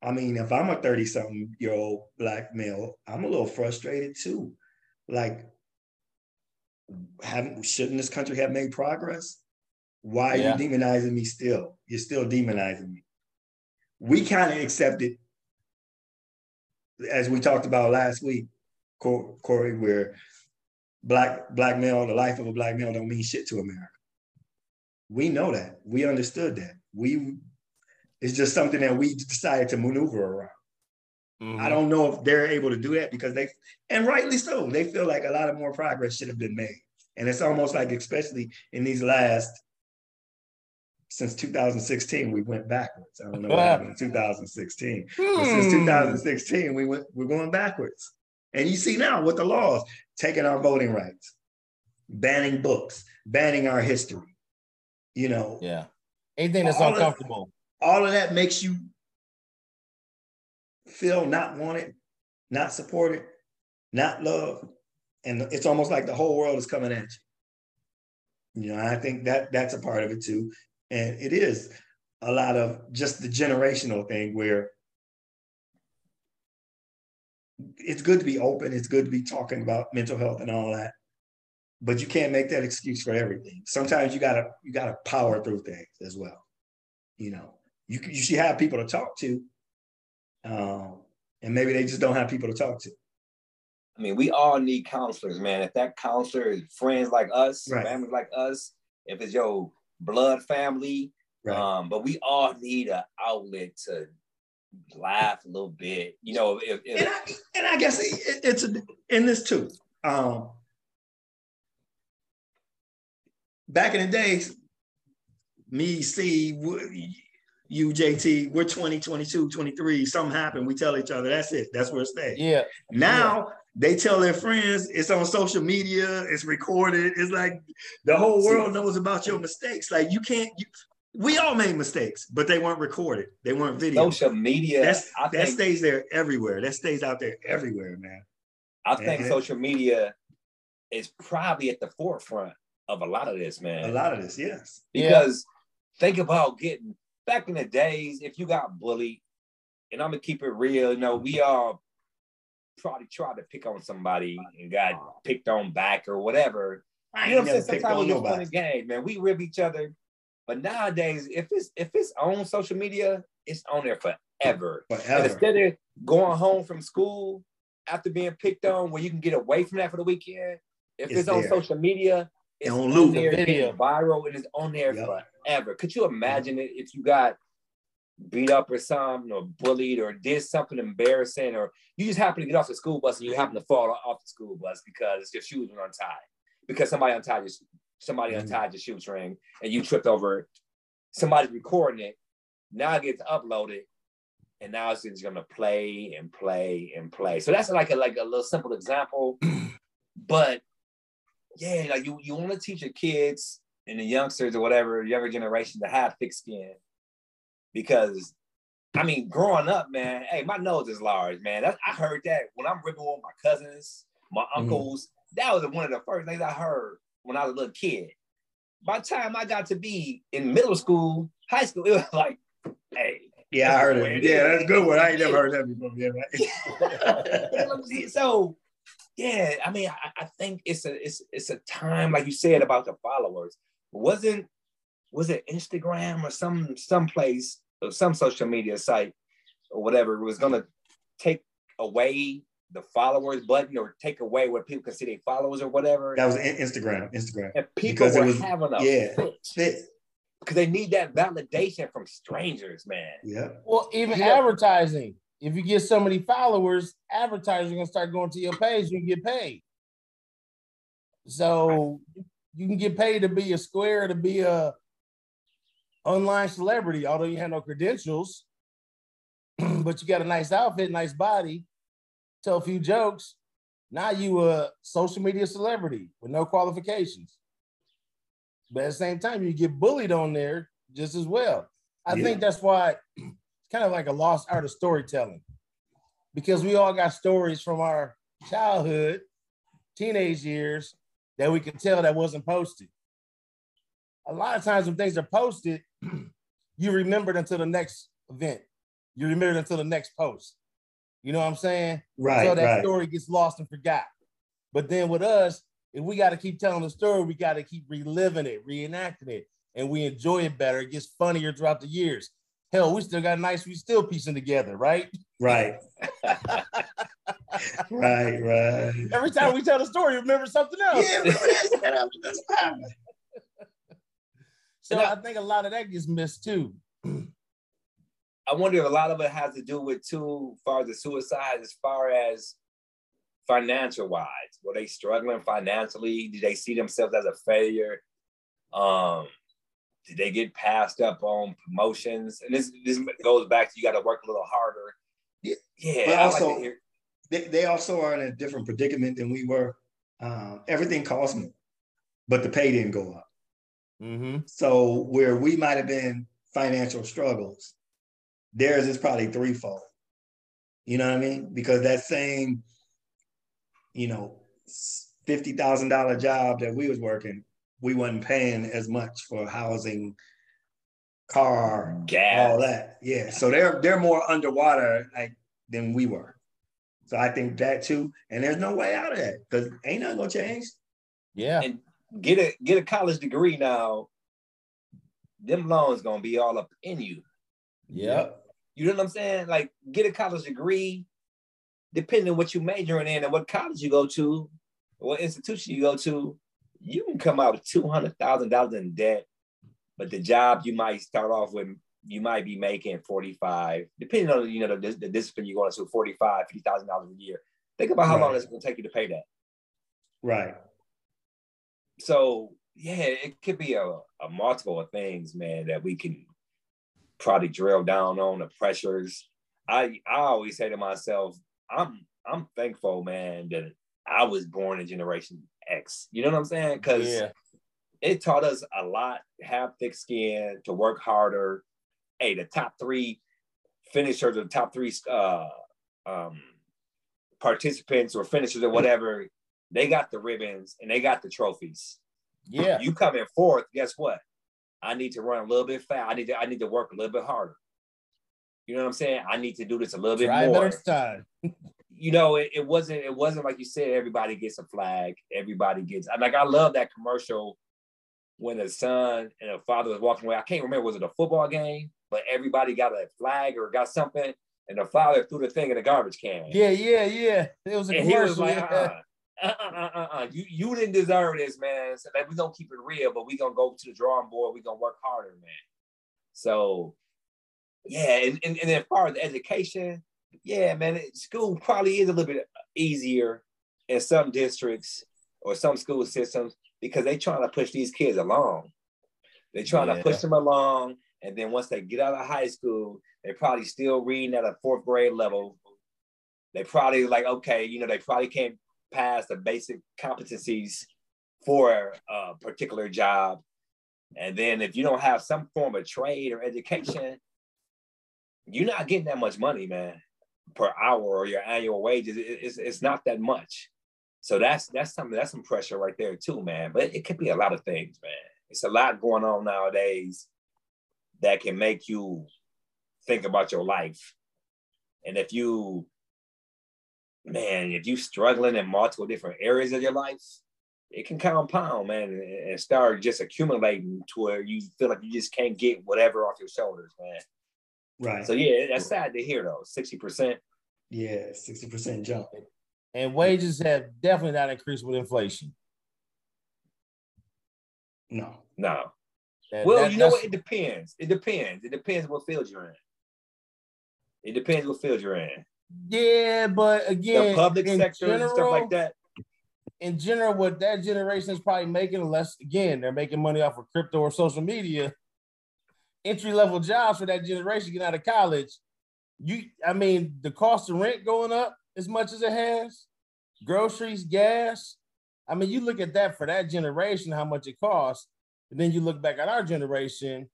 I mean, if I'm a 30 something year old black male, I'm a little frustrated too. Like, haven't shouldn't this country have made progress? Why are Yeah. you demonizing me still? You're still demonizing me. We kind of accepted, as we talked about last week, Corey, where black black male, the life of a black male don't mean shit to America. We know that. We understood that. We it's just something that we decided to maneuver around. Mm-hmm. I don't know if they're able to do that because they, and rightly so, they feel like a lot of more progress should have been made. And it's almost like, especially in these last, since 2016, we went backwards. I don't know what happened in 2016. But since Hmm. 2016, we went, we're going backwards. And you see now with the laws, taking our voting rights, banning books, banning our history. You know, Yeah. Anything that's All of- uncomfortable. all of that makes you feel not wanted, not supported, not loved. And it's almost like the whole world is coming at you. You know, I think that that's a part of it too. And it is. a lot of just the generational thing where it's good to be open, it's good to be talking about mental health and all that. But you can't make that excuse for everything. Sometimes you gotta you gotta power through things as well. You know, you you should have people to talk to, um, and maybe they just don't have people to talk to. I mean, we all need counselors, man. If that counselor is friends like us, Right. family like us, if it's your blood family, Right. um, but we all need an outlet to laugh a little bit. You know, if, if and I, and I guess it, it's a, in this too. Um, back in the days, me, Steve, w- you, JT, we're 20, 22, 23, something happened, we tell each other, that's it, that's where it stays. Yeah. Now they tell their friends, it's on social media, it's recorded, it's like the whole world knows about your mistakes. Like you can't, you, we all made mistakes, but they weren't recorded, they weren't video. social media, That's, I that think stays there everywhere. That stays out there everywhere, man. I think social media is probably at the forefront of a lot of this, man. A lot of this, yes. Yeah. Because think about getting back in the days, if you got bullied, and I'm gonna keep it real, you know, we all probably tried to pick on somebody and got picked on back or whatever. I you know what I'm saying? Sometimes we just nobody. game, man. We rib each other. But nowadays, if it's if it's on social media, it's on there forever. Forever. instead of going home from school after being picked on, where you can get away from that for the weekend, if It's it's, on social media, it's on on, there getting viral and it's on there Yep. forever. Could you imagine it if you got beat up or something, or bullied, or did something embarrassing, or you just happen to get off the school bus and you happen to fall off the school bus because your shoes were untied, because somebody untied your somebody Mhm. untied your shoestring and you tripped over it. Somebody's recording it. Now it gets uploaded, and now it's just gonna play and play and play. So that's like a like a little simple example, but yeah, like you you want to teach your kids and the youngsters or whatever younger generation to have thick skin, because I mean, growing up, man, hey, my nose is large, man. That, I heard that when I'm ripping with my cousins, my mm-hmm. uncles. That was one of the first things I heard when I was a little kid. By the time I got to be in middle school, high school, it was like, hey, Yeah, I heard it Yeah, that's a good one. I ain't never heard that before. Yeah, right. so yeah, I mean, I, I think it's a it's it's a time like you said about the followers. Wasn't was it Instagram or some some place or some social media site or whatever was gonna take away the followers button or take away what people consider followers or whatever. that was Instagram. Instagram. and people because it were was- having a yeah. fit Fit. because they need that validation from strangers, man. Yeah. Well, even Yeah. advertising. If you get so many followers, advertisers are gonna start going to your page. You can get paid. So you can get paid to be a square, to be a online celebrity, although you have no credentials. but you got a nice outfit, nice body, tell a few jokes. Now you a social media celebrity with no qualifications. But at the same time, you get bullied on there just as well. I Yeah. think that's why it's kind of like a lost art of storytelling because we all got stories from our childhood, teenage years that we can tell that wasn't posted. A lot of times when things are posted, you remember it until the next event. You remember it until the next post. You know what I'm saying? Right. so that right. story gets lost and forgot. But then with us, if we got to keep telling the story, we got to keep reliving it, reenacting it, and we enjoy it better. It gets funnier throughout the years. Hell, we still got nice, we still piecing together, right? Right. right. Right. Every time we tell the story, remember something else. Yeah, that's, that-. So I think a lot of that gets missed too. I wonder if a lot of it has to do with too far as the suicide, as far as financial wise. Were they struggling financially? Did they see themselves as a failure? Um, did they get passed up on promotions? And this this goes back to you got to work a little harder. Yeah. yeah. But I like also- hear- They, they also are in a different predicament than we were. Um, everything cost more, but the pay didn't go up. Mm-hmm. So where we might have been financial struggles, theirs is probably threefold. You know what I mean? Because that same, you know, fifty thousand dollar job that we was working, we wasn't paying as much for housing, car, Gas. all that. Yeah. So they're they're more underwater like than we were. So I think that too. And there's no way out of that because ain't nothing gonna change. Yeah. And get a get a college degree now. Them loans gonna be all up in you. Yep. You know what I'm saying? Like get a college degree, depending on what you majoring in and what college you go to, what institution you go to, you can come out with two hundred thousand dollars in debt. But the job you might start off with, you might be making 45, depending on you know the, the discipline you're going to, 45, 50,000 dollars a year. Think about how long Right. it's gonna take you to pay that. Right. So yeah, it could be a, a multiple of things, man, that we can probably drill down on the pressures. I I always say to myself, I'm I'm thankful, man, that I was born in Generation X. You know what I'm saying? Because Yeah. it taught us a lot, have thick skin, to work harder. Hey, the top three finishers, the top three uh, um, participants or finishers or whatever, they got the ribbons and they got the trophies. Yeah. You come in fourth, guess what? I need to run a little bit fast. I need to I need to work a little bit harder. You know what I'm saying? I need to do this a little bit more better time. you know, it, it wasn't it wasn't like you said. Everybody gets a flag. Everybody gets like I love that commercial when the son and the father was walking away. I can't remember was it a football game, but everybody got a flag or got something, and the father threw the thing in the garbage can. Yeah, yeah, yeah. It was a and he was commercial. like, yeah. Uh-uh. Uh, uh, uh, uh, you you didn't deserve this, man. So like, we gonna keep it real, but we're gonna go to the drawing board. We're gonna work harder, man. So yeah, and, and, and as far as education, yeah, man, it, school probably is a little bit easier in some districts or some school systems because they're trying to push these kids along. They're trying Yeah. to push them along, and then once they get out of high school, they're probably still reading at a fourth grade level. They probably like, okay, you know, they probably can't pass the basic competencies for a particular job. And then if you don't have some form of trade or education, you're not getting that much money, man, per hour or your annual wages. It's, it's not that much. So that's that's something that's some pressure right there too, man. But it could be a lot of things, man. It's a lot going on nowadays that can make you think about your life. And if you, man, if you're struggling in multiple different areas of your life, it can compound, man, and- and start just accumulating to where you feel like you just can't get whatever off your shoulders, man. Right. So yeah, that's sad to hear though. Sixty percent. yeah, 60% jump. And wages have definitely not increased with inflation. No. No. That- Well, that- you know what? It depends. It depends. It depends what field you're in. It depends what field you're in. Yeah, but again, the public in sector and stuff general- like that. in general, what that generation is probably making, unless again they're making money off of crypto or social media, entry level jobs for that generation get out of college. You, I mean, the cost of rent going up as much as it has, groceries, gas. I mean, you look at that for that generation, how much it costs, and then you look back at our generation,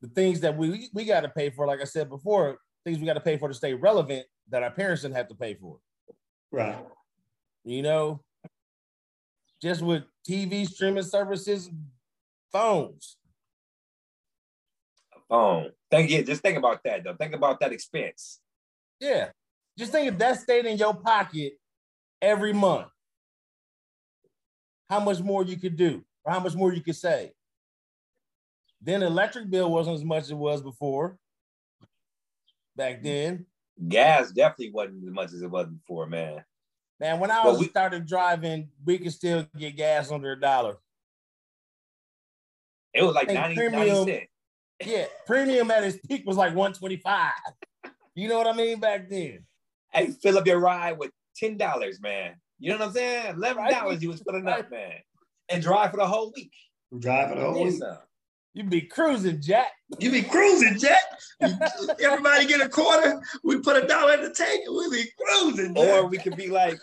the things that we we got to pay for. Like I said before, things we got to pay for to stay relevant that our parents didn't have to pay for Right. you know, just with TV streaming services, phones. phone. Think yeah, just think about that though. Think about that expense. Yeah. Just think if that stayed in your pocket every month, how much more you could do or how much more you could save. Then electric bill wasn't as much as it was before back mm. then. Gas definitely wasn't as much as it was before, man. Man, when I was we- started driving, we could still get gas under a dollar. It was like Hey, 90, premium. 90 cents. Yeah, premium at its peak was like 125. You know what I mean back then? Hey, fill up your ride with ten dollars, man. You know what I'm saying? Eleven dollars you was filling up, man, and drive for the whole week. Driving the whole Then week. some. You be cruising, Jack. You be cruising, Jack. Everybody get a quarter. We put a dollar in the tank and we be cruising. Jack. Or we could be like,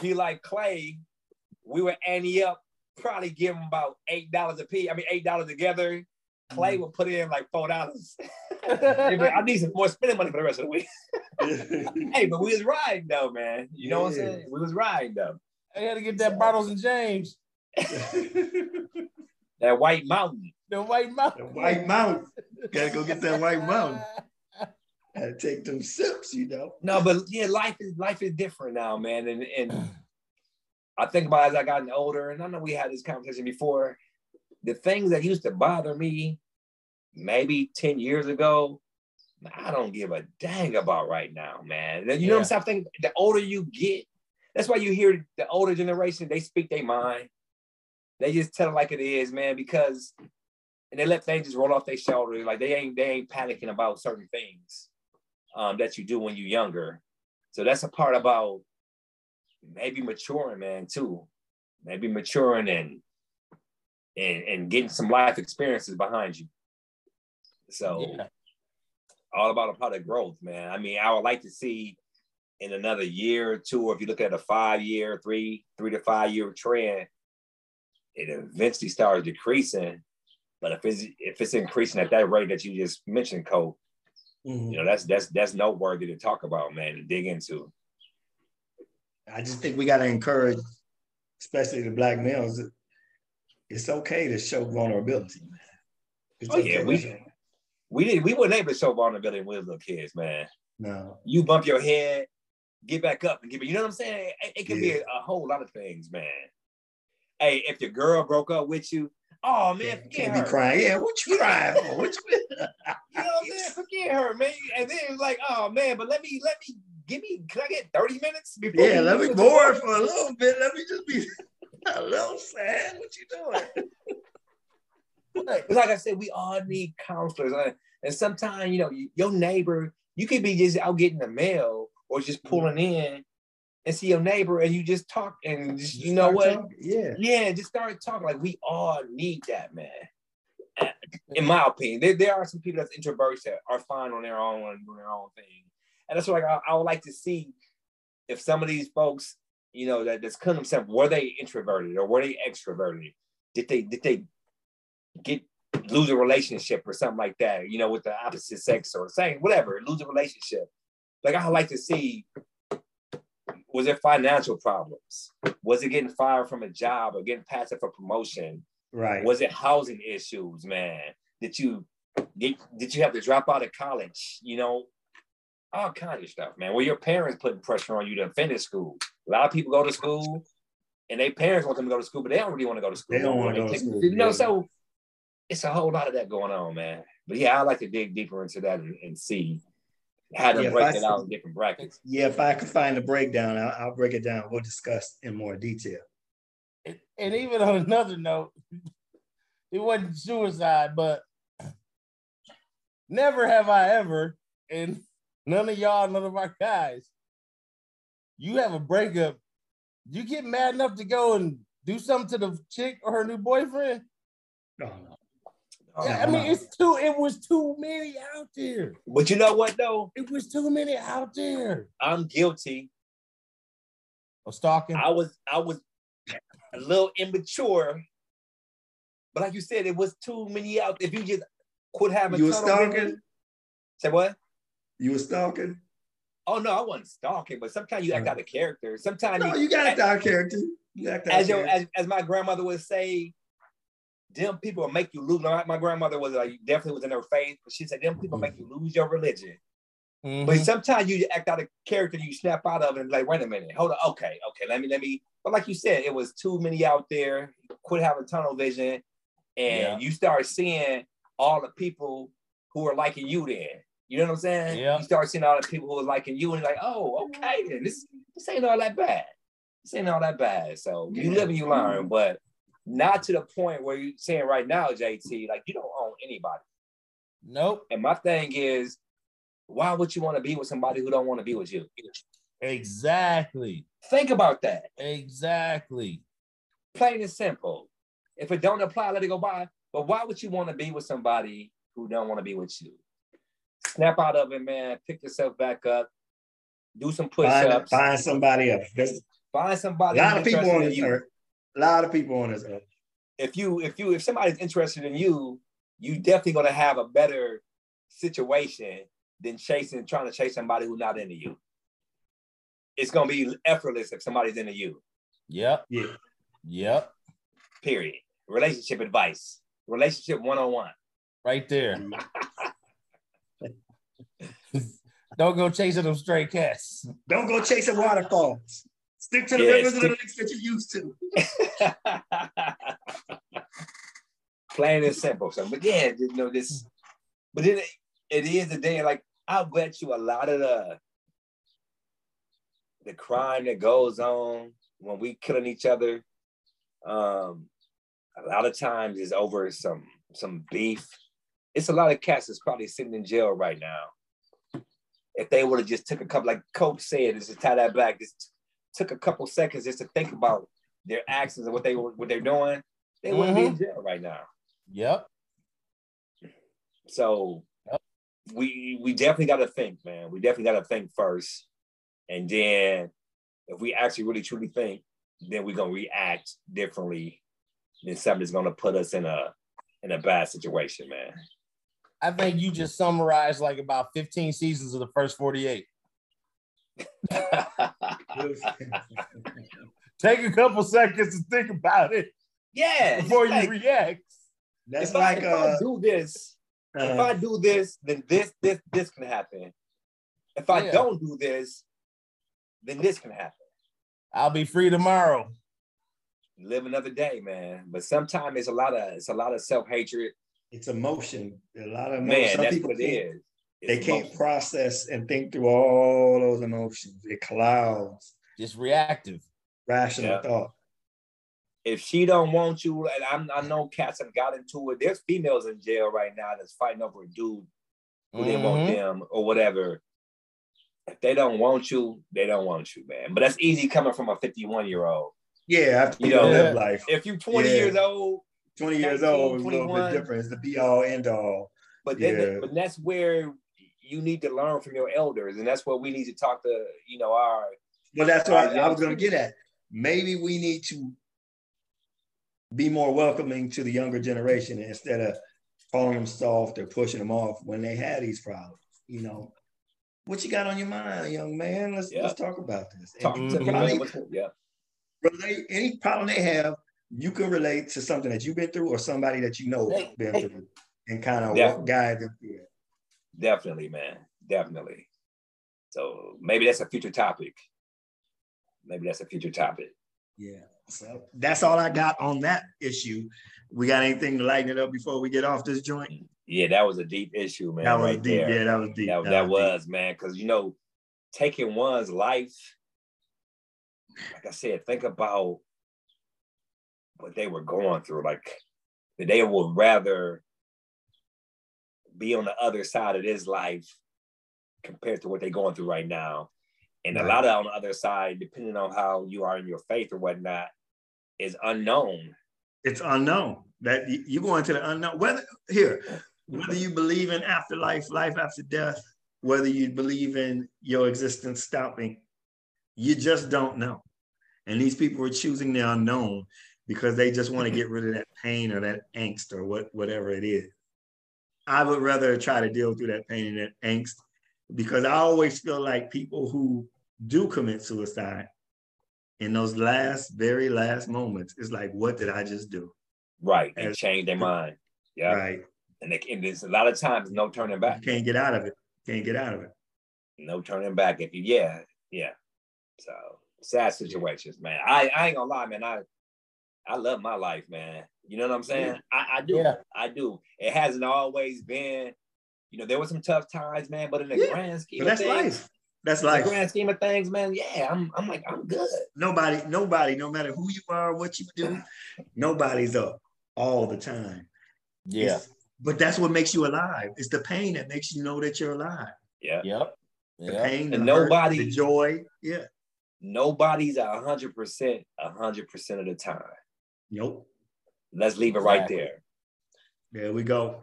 be like Clay. We would ante up, probably give him about eight dollars a piece. I mean, eight dollars together. Clay mm-hmm. would put in like four dollars. I need some more spending money for the rest of the week. hey, but we was riding though, man. You know what I'm saying? We was riding though. I had to get that Bartles and Jaymes. That White Mountain. The white mouth. The white mouth. Gotta go get that white mouth. Gotta take them sips, you know. No, but yeah, life is life is different now, man. And and I think about as I gotten older, and I know we had this conversation before. The things that used to bother me maybe 10 years ago, I don't give a dang about right now, man. You know what I'm saying? I think the older you get, that's why you hear the older generation, they speak their mind. They just tell it like it is, man, because and they let things just roll off their shoulders. Like they ain't they ain't panicking about certain things um, that you do when you're younger. So that's a part about maybe maturing, man, too. Maybe maturing and and and getting some life experiences behind you. So yeah. all about a part of growth, man. I mean, I would like to see in another year or two, or if you look at a five year, three, three to five year trend, it eventually starts decreasing. But if it's if it's increasing at that rate that you just mentioned, Cole, mm-hmm. you know, that's that's that's noteworthy to talk about, man, to dig into. I just think we got to encourage, especially the black males, it's okay to show vulnerability. It's oh okay yeah, we we didn't we weren't able to show vulnerability when we were little kids, man. No, you bump your head, get back up and give it. You know what I'm saying? It, it can yeah. be a, a, whole lot of things, man. Hey, if your girl broke up with you, oh man, yeah, can't her. be crying. Yeah, what you crying for? What you? you know what I'm saying? Forget her, man. And then it's like, oh man, but let me let me give me. Can I get 30 minutes before? Yeah, let me more for a little bit. Let me just be a little sad. What you doing? like I said, we all need counselors. And sometimes, you know, your neighbor, you could be just out getting the mail or just mm-hmm. pulling in and see your neighbor and you just talk and just, you know what? Talking. Yeah. Yeah, just start talking. Like we all need that, man. In my opinion, there, there are some people that's introverts that are fine on their own and doing their own thing. And that's what like, I, I would like to see if some of these folks, you know, that that's come themselves, were they introverted or were they extroverted? Did they did they get lose a relationship or something like that, you know, with the opposite sex or saying whatever, lose a relationship. Like I like to see was it financial problems? Was it getting fired from a job or getting passed up for promotion? Right. Was it housing issues, man? Did you get did you have to drop out of college? You know, all kind of stuff, man. Were your parents putting pressure on you to finish school? A lot of people go to school and their parents want them to go to school, but they don't really want to go to school. They don't want to go to school. You know, so it's a whole lot of that going on, man. But yeah, I like to dig deeper into that and, and see how to yeah, break it out in different brackets. Yeah, if I can find the breakdown, I'll, I'll break it down. We'll discuss in more detail. And, and even on another note, it wasn't suicide, but never have I ever, and none of y'all, none of our guys, you have a breakup, you get mad enough to go and do something to the chick or her new boyfriend? Oh, no, no. Yeah, oh, I mean, it's too. It was too many out there. But you know what, though? It was too many out there. I'm guilty of stalking. I was. I was a little immature, but like you said, it was too many out. There. If you just quit having, you were stalking. Say what? You were stalking. Oh no, I wasn't stalking, but sometimes you act out of character. Sometimes no, you, you got act out of character. You act as your, as, as my grandmother would say, them people will make you lose. My grandmother was like definitely was in her faith, but she said them people make you lose your religion. Mm-hmm. But sometimes you act out of character, you snap out of it and like, wait a minute, hold on, okay, okay, let me, let me. But like you said, it was too many out there. Quit having tunnel vision, and yeah. you start seeing all the people who are liking you. Then you know what I'm saying? Yeah. You start seeing all the people who are liking you, and like, oh, okay, then this this ain't all that bad. This ain't all that bad. So you live and you learn, but not to the point where you're saying right now, JT, like you don't own anybody. Nope. And my thing is, why would you want to be with somebody who don't want to be with you? Exactly. Think about that. Exactly. Plain and simple. If it don't apply, let it go by. But why would you want to be with somebody who don't want to be with you? Snap out of it, man. Pick yourself back up. Do some push-ups. Find, find somebody else. Find somebody. A lot of people on this earth a lot of people on this earth. If you if you if somebody's interested in you, you definitely gonna have a better situation than chasing trying to chase somebody who's not into you. It's gonna be effortless if somebody's into you. Yep. Yeah. Yep. Period. Relationship advice. Relationship one on one. Right there. Don't go chasing them stray cats. Don't go chasing waterfalls. Stick to the Yeah, rivers and the stick- lakes that you used to. Plain and simple. So, but yeah, you know this. But then it, it is a day like I'll bet you a lot of the the crime that goes on when we killing each other. Um, a lot of times is over some some beef. It's a lot of cats that's probably sitting in jail right now. If they would have just took a couple, like Coach said, just tie that back, just took a couple seconds just to think about their actions and what they were what they're doing, they wouldn't be in mm-hmm. jail right now. Yep. So we we definitely got to think, man. We definitely got to think first, and then if we actually really truly think, then we're gonna react differently. Then something's gonna put us in a in a bad situation, man. I think you just summarized like about 15 seasons of the first 48. Take a couple seconds to think about it yeah, before you like, react. That's if, like I, if I uh, do this, if uh, I do this, then this this this can happen. If I Yeah. don't do this, then this can happen. I'll be free tomorrow. Live another day, man. But sometimes it's a lot of it's a lot of self hatred. it's emotion. A lot of Man, some that's people what it can't- is. They can't emotion. process and think through all those emotions. It clouds Just reactive. rational Yeah. thought. if she don't want you, and I'm, I know cats have got into it. There's females in jail right now that's fighting over a dude who didn't want mm-hmm. them or whatever. If they don't want you, they don't want you, man. But that's easy coming from a 51 year old. Yeah, after You you know, live life. If you're 20 Yeah. years old, 20 years 19, old is a little bit different. It's the be all end all. but then Yeah. but that's where you need to learn from your elders, and that's what we need to talk to, you know, our Well, that's what I, I was going to get at. Maybe we need to be more welcoming to the younger generation instead of calling them soft or pushing them off when they had these problems. You know, what you got on your mind, young man? Let's Yeah. let's talk about this. Talk to probably Yeah, relate any problem they have. You can relate to something that you've been through or somebody that you know Hey, been hey. through, and kind of Yeah. guide them through it. Definitely, man, definitely. So maybe that's a future topic. Maybe that's a future topic. Yeah. So that's all I got on that issue. We got anything to lighten it up before we get off this joint? Yeah, that was a deep issue, man. that was right deep. there. Yeah, that was deep. that, that deep. was man because you know taking one's life like i said think about what they were going through like they would rather be on the other side of this life compared to what they're going through right now and a lot of on the other side depending on how you are in your faith or whatnot is unknown It's unknown. That you you go into the unknown. Whether here, whether you believe in afterlife, life after death, whether you believe in your existence stopping, you just don't know. And these people are choosing the unknown because they just want to get rid of that pain or that angst or what whatever it is. I would rather try to deal through that pain and that angst because I always feel like people who do commit suicide in those last, very last moments, it's like, what did I just do? right and As- change their mind yeah Right. and, they, and there's a lot of times no turning back You can't get out of it. Can't get out of it. no turning back. If you, yeah, yeah. So sad situations, man. I, I ain't gonna lie, man. I, I love my life, man. You know what I'm saying? I, I do. Yeah. I do. It hasn't always been, you know, there were some tough times, man. But in the Yeah, grand scheme But that's of things, life. That's in the grand scheme of things, man. Yeah, I'm, I'm like, I'm good. Nobody, nobody, no matter who you are, what you do, nobody's up all the time. Yeah. It's- but that's what makes you alive. It's the pain that makes you know that you're alive. Yeah. Yep. The Yep. pain, the And hurt, nobody- the joy. Yeah. Nobody's a hundred percent, a hundred percent of the time. Nope. Let's leave it right there. There we go.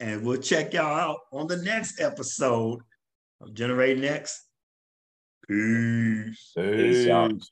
And we'll check y'all out on the next episode of Generate Next. Peace. Peace, y'all. Peace.